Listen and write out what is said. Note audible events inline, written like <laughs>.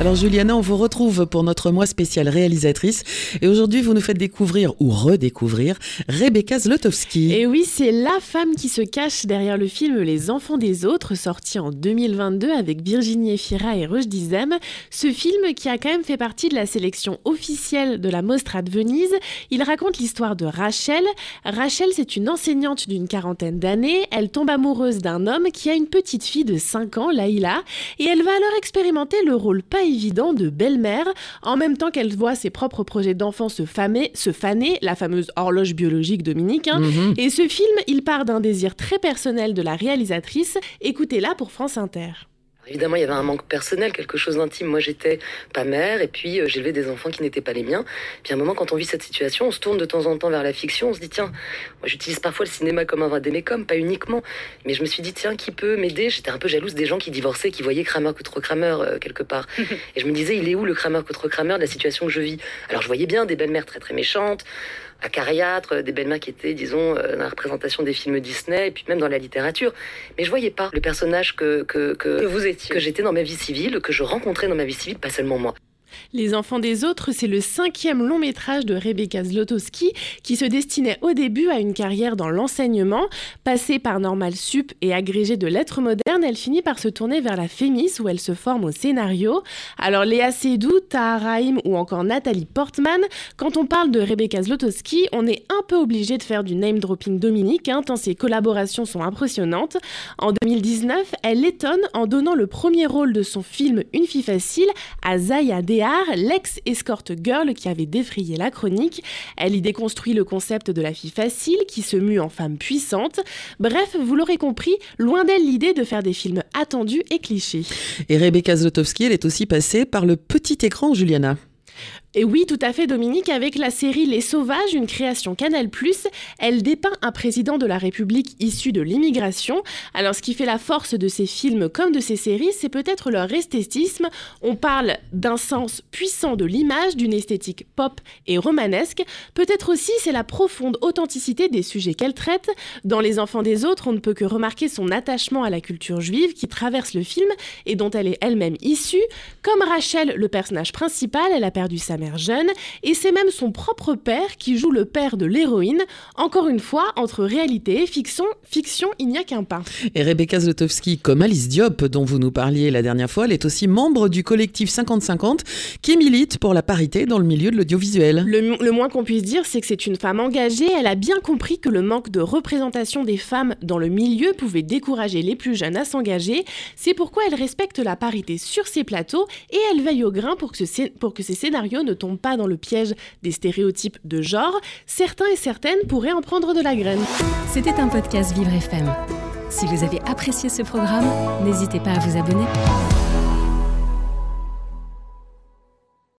Alors Juliana, on vous retrouve pour notre mois spécial réalisatrice et aujourd'hui vous nous faites découvrir ou redécouvrir Rebecca Zlotowski. Et oui, c'est la femme qui se cache derrière le film Les enfants des autres sorti en 2022 avec Virginie Efira et Roche Dizem. Ce film qui a quand même fait partie de la sélection officielle de la Mostra de Venise, il raconte l'histoire de Rachel. Rachel, c'est une enseignante d'une quarantaine d'années, elle tombe amoureuse d'un homme qui a une petite fille de 5 ans, Laïla, et elle va alors expérimenter le rôle pas évident de belle-mère, en même temps qu'elle voit ses propres projets d'enfant se, famer, se faner, la fameuse horloge biologique Dominique. Hein. Mhm. Et ce film, il part d'un désir très personnel de la réalisatrice. Écoutez-la pour France Inter. Évidemment, il y avait un manque personnel, quelque chose d'intime. Moi, j'étais pas mère, et puis euh, j'élevais des enfants qui n'étaient pas les miens. Puis à un moment, quand on vit cette situation, on se tourne de temps en temps vers la fiction. On se dit, tiens, moi j'utilise parfois le cinéma comme un comme pas uniquement. Mais je me suis dit, tiens, qui peut m'aider? J'étais un peu jalouse des gens qui divorçaient, qui voyaient Kramer contre Kramer euh, quelque part. <laughs> et je me disais, il est où le Kramer contre Kramer de la situation que je vis? Alors je voyais bien des belles-mères très très méchantes, acariâtres, des belles-mères qui étaient, disons, euh, dans la représentation des films Disney, et puis même dans la littérature. Mais je voyais pas le personnage que, que, que, que vous étiez, que j'étais dans ma vie civile, que je rencontrais dans ma vie civile, pas seulement moi. Les enfants des autres, c'est le cinquième long métrage de Rebecca Zlotowski qui se destinait au début à une carrière dans l'enseignement. Passée par Normal Sup et agrégée de lettres modernes, elle finit par se tourner vers la Fémis où elle se forme au scénario. Alors Léa Seydoux, Tahar ou encore Nathalie Portman, quand on parle de Rebecca Zlotowski, on est un peu obligé de faire du name dropping Dominique, hein, tant ses collaborations sont impressionnantes. En 2019, elle étonne en donnant le premier rôle de son film Une fille facile à Zaya l'ex-escort girl qui avait défrayé la chronique. Elle y déconstruit le concept de la fille facile qui se mue en femme puissante. Bref, vous l'aurez compris, loin d'elle l'idée de faire des films attendus et clichés. Et Rebecca Zlotowski, elle est aussi passée par le petit écran, Juliana. Et oui, tout à fait, Dominique, avec la série Les Sauvages, une création Canal+, elle dépeint un président de la République issu de l'immigration. Alors, ce qui fait la force de ces films comme de ces séries, c'est peut-être leur esthétisme. On parle d'un sens puissant de l'image, d'une esthétique pop et romanesque. Peut-être aussi, c'est la profonde authenticité des sujets qu'elle traite. Dans Les Enfants des Autres, on ne peut que remarquer son attachement à la culture juive qui traverse le film et dont elle est elle-même issue. Comme Rachel, le personnage principal, elle a perdu sa mère jeune, et c'est même son propre père qui joue le père de l'héroïne. Encore une fois, entre réalité et fiction, fiction il n'y a qu'un pas. Et Rebecca Zlotowski, comme Alice Diop, dont vous nous parliez la dernière fois, elle est aussi membre du collectif 50-50 qui milite pour la parité dans le milieu de l'audiovisuel. Le, le moins qu'on puisse dire, c'est que c'est une femme engagée. Elle a bien compris que le manque de représentation des femmes dans le milieu pouvait décourager les plus jeunes à s'engager. C'est pourquoi elle respecte la parité sur ses plateaux et elle veille au grain pour que, ce, pour que ses scénarios ne tombe pas dans le piège des stéréotypes de genre, certains et certaines pourraient en prendre de la graine. C'était un podcast Vivre FM. Si vous avez apprécié ce programme, n'hésitez pas à vous abonner.